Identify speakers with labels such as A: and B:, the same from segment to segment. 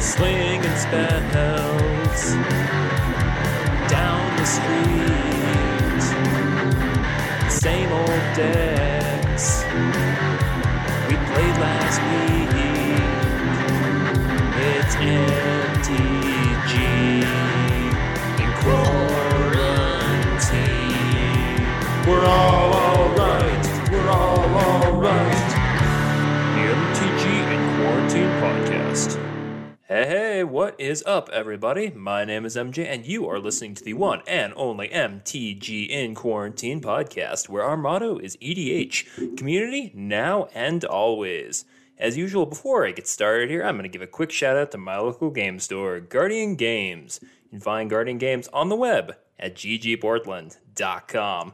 A: Slinging spells down the street. Same old decks Podcast. Hey, hey, what is up, everybody? My name is MJ, and you are listening to the one and only MTG in Quarantine podcast, where our motto is EDH community now and always. As usual, before I get started here, I'm going to give a quick shout out to my local game store, Guardian Games. You can find Guardian Games on the web at ggportland.com.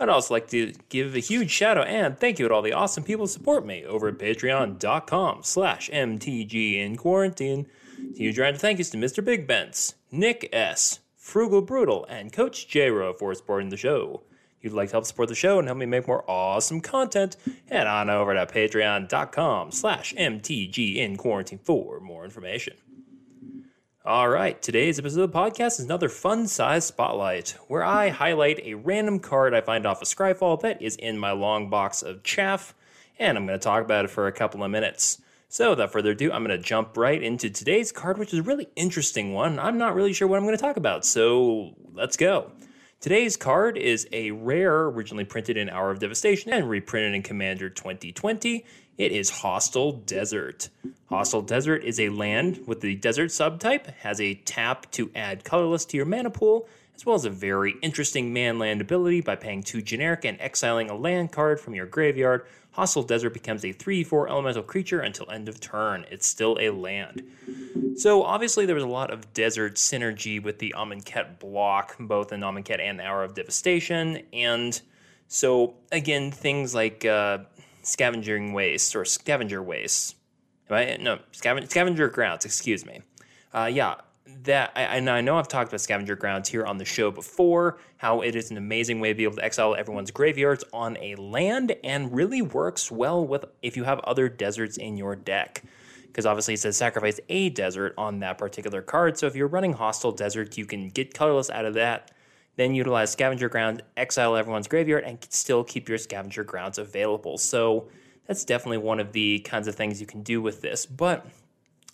A: I'd also like to give a huge shout out and thank you to all the awesome people who support me over at patreon.com slash mtg in quarantine. Huge round of thank yous to Mr. Big Bents, Nick S., Frugal Brutal, and Coach J-Ro for supporting the show. If you'd like to help support the show and help me make more awesome content, head on over to patreon.com slash mtg in quarantine for more information. All right, today's episode of the podcast is another fun size spotlight where I highlight a random card I find off of Scryfall that is in my long box of chaff, and I'm going to talk about it for a couple of minutes. So, without further ado, I'm going to jump right into today's card, which is a really interesting one. I'm not really sure what I'm going to talk about, so let's go. Today's card is a rare, originally printed in Hour of Devastation and reprinted in Commander 2020. It is Hostile Desert. Hostile Desert is a land with the desert subtype, has a tap to add colorless to your mana pool, as well as a very interesting man land ability by paying two generic and exiling a land card from your graveyard. Hostile Desert becomes a 3 4 elemental creature until end of turn. It's still a land. So, obviously, there was a lot of desert synergy with the Amonkhet block, both in Amonkhet and Hour of Devastation. And so, again, things like uh, Scavengering waste or Scavenger waste, Right? No, scaven- Scavenger Grounds, excuse me. Uh, yeah, that I, and I know I've talked about scavenger grounds here on the show before, how it is an amazing way to be able to exile everyone's graveyards on a land and really works well with if you have other deserts in your deck. Because obviously it says sacrifice a desert on that particular card. So if you're running hostile desert, you can get colorless out of that, then utilize scavenger ground, exile everyone's graveyard, and still keep your scavenger grounds available. So that's definitely one of the kinds of things you can do with this. But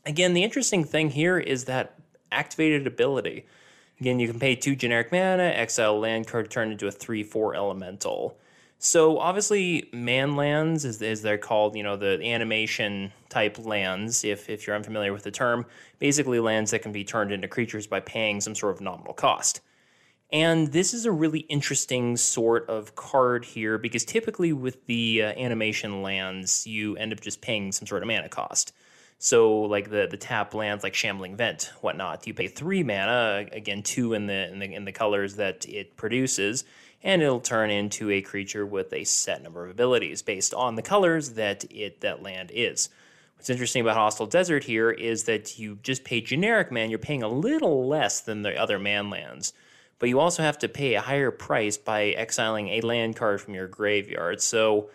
A: again, the interesting thing here is that activated ability. Again, you can pay two generic mana, exile land card, turn into a 3 4 elemental. So obviously, man lands, as, as they're called, you know, the animation type lands, if, if you're unfamiliar with the term, basically lands that can be turned into creatures by paying some sort of nominal cost. And this is a really interesting sort of card here because typically with the uh, animation lands, you end up just paying some sort of mana cost. So like the the tap lands like Shambling Vent, whatnot, you pay three mana, again two in the in the in the colors that it produces, and it'll turn into a creature with a set number of abilities based on the colors that it that land is. What's interesting about Hostile Desert here is that you just pay generic man, you're paying a little less than the other man lands. But you also have to pay a higher price by exiling a land card from your graveyard. So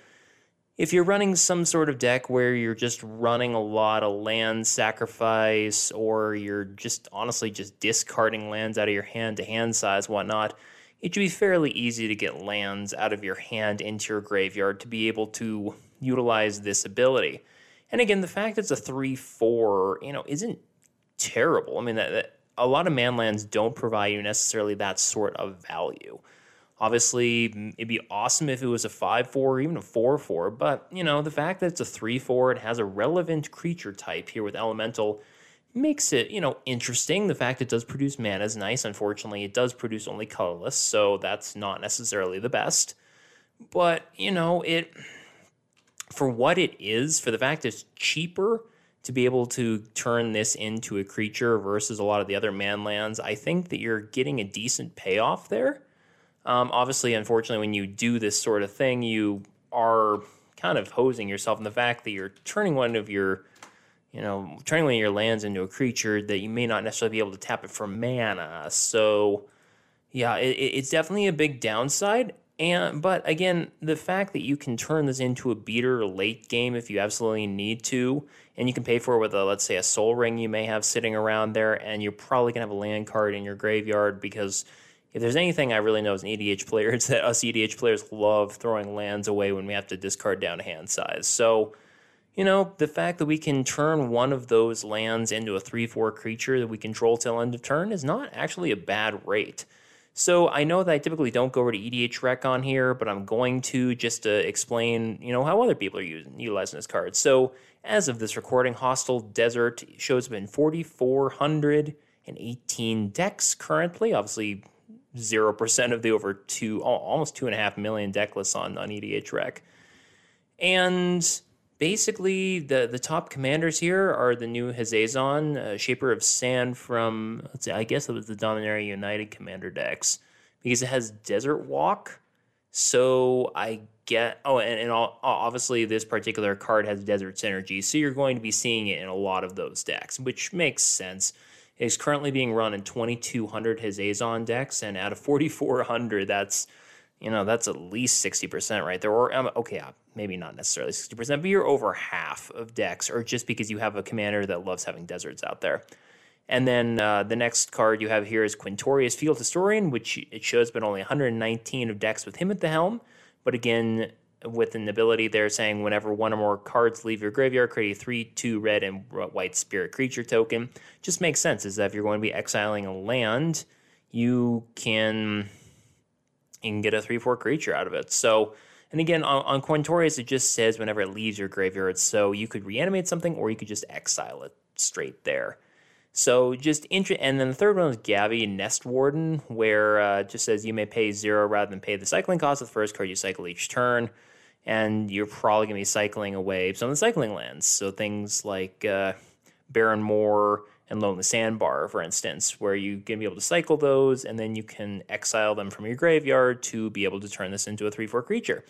A: if you're running some sort of deck where you're just running a lot of land sacrifice, or you're just honestly just discarding lands out of your hand to hand size, whatnot, it should be fairly easy to get lands out of your hand into your graveyard to be able to utilize this ability. And again, the fact that it's a 3 4, you know, isn't terrible. I mean, that, that, a lot of manlands don't provide you necessarily that sort of value. Obviously, it'd be awesome if it was a 5 4 or even a 4 4, but you know, the fact that it's a 3 4, it has a relevant creature type here with Elemental makes it, you know, interesting. The fact it does produce mana is nice. Unfortunately, it does produce only colorless, so that's not necessarily the best. But, you know, it for what it is, for the fact it's cheaper to be able to turn this into a creature versus a lot of the other manlands, I think that you're getting a decent payoff there. Um, obviously, unfortunately, when you do this sort of thing, you are kind of hosing yourself in the fact that you're turning one of your, you know, turning one of your lands into a creature that you may not necessarily be able to tap it for mana. So, yeah, it, it's definitely a big downside. And but again, the fact that you can turn this into a beater late game if you absolutely need to, and you can pay for it with a let's say a Sol Ring you may have sitting around there, and you're probably gonna have a land card in your graveyard because if there's anything I really know as an EDH player, it's that us EDH players love throwing lands away when we have to discard down hand size. So, you know, the fact that we can turn one of those lands into a 3 4 creature that we control till end of turn is not actually a bad rate. So I know that I typically don't go over to EDH Rec on here, but I'm going to just to explain, you know, how other people are using utilizing this card. So as of this recording, Hostile Desert shows up in 4,418 decks currently. Obviously, zero percent of the over two, almost two and a half million deck lists on on EDH Rec, and basically the the top commanders here are the new Hazezon, uh, Shaper of Sand from let's see, I guess it was the Dominaria United commander decks because it has Desert Walk. So I get oh, and, and obviously this particular card has Desert Synergy, so you're going to be seeing it in a lot of those decks, which makes sense is currently being run in 2200 Hazezon decks, and out of 4400, that's you know that's at least 60% right there. Or um, okay, uh, maybe not necessarily 60%, but you're over half of decks, or just because you have a commander that loves having deserts out there. And then uh, the next card you have here is Quintorius Field Historian, which it shows but only 119 of decks with him at the helm. But again, with an ability there saying whenever one or more cards leave your graveyard, create a 3 2 red and white spirit creature token. Just makes sense, is that if you're going to be exiling a land, you can, you can get a 3 4 creature out of it. So, and again, on, on it just says whenever it leaves your graveyard. So you could reanimate something or you could just exile it straight there. So just int- and then the third one is Gavi Nest Warden, where uh, it just says you may pay zero rather than pay the cycling cost of the first card you cycle each turn and you're probably going to be cycling away some of the cycling lands. So things like uh, Barren Moor and Lonely Sandbar, for instance, where you can be able to cycle those, and then you can exile them from your graveyard to be able to turn this into a three-four creature.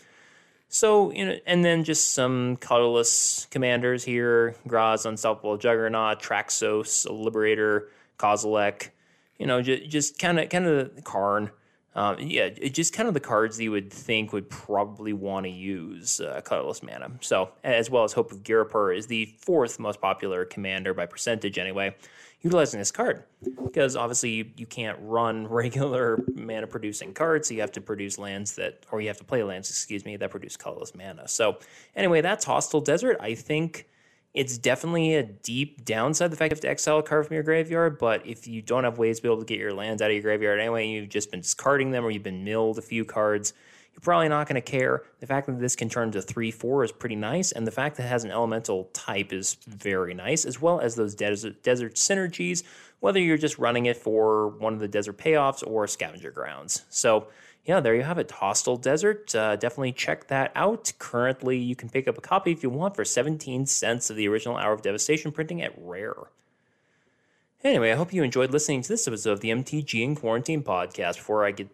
A: So, you know, and then just some colorless commanders here: Graaz, Unstoppable Juggernaut, Traxos, Liberator, Kozilek. You know, just kind of kind of Karn. Um, yeah, just kind of the cards that you would think would probably want to use uh, colorless mana. So, as well as Hope of Ghirapur is the fourth most popular commander by percentage, anyway, utilizing this card. Because obviously, you, you can't run regular mana producing cards, so you have to produce lands that, or you have to play lands, excuse me, that produce colorless mana. So, anyway, that's Hostile Desert. I think it's definitely a deep downside the fact you have to exile a card from your graveyard, but if you don't have ways to be able to get your lands out of your graveyard anyway, and you've just been discarding them or you've been milled a few cards, you're probably not going to care. The fact that this can turn to 3 4 is pretty nice, and the fact that it has an elemental type is very nice, as well as those desert, desert synergies, whether you're just running it for one of the desert payoffs or scavenger grounds. So, yeah, there you have it. Hostile Desert. Uh, definitely check that out. Currently, you can pick up a copy if you want for 17 cents of the original Hour of Devastation printing at Rare. Anyway, I hope you enjoyed listening to this episode of the MTG in Quarantine podcast. Before I get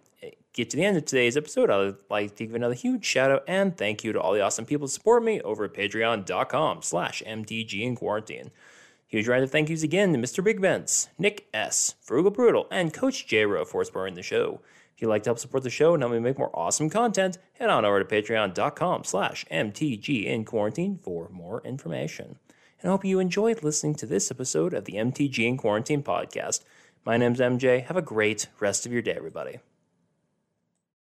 A: get to the end of today's episode, I'd like to give another huge shout out and thank you to all the awesome people who support me over at patreon.com slash MTG in Quarantine. Huge round of thank yous again to Mr. Big Vents, Nick S., Frugal Brutal, and Coach J. For supporting the show. If you'd like to help support the show and help me make more awesome content, head on over to patreon.com slash quarantine for more information. And I hope you enjoyed listening to this episode of the MTG in Quarantine podcast. My name's MJ. Have a great rest of your day, everybody.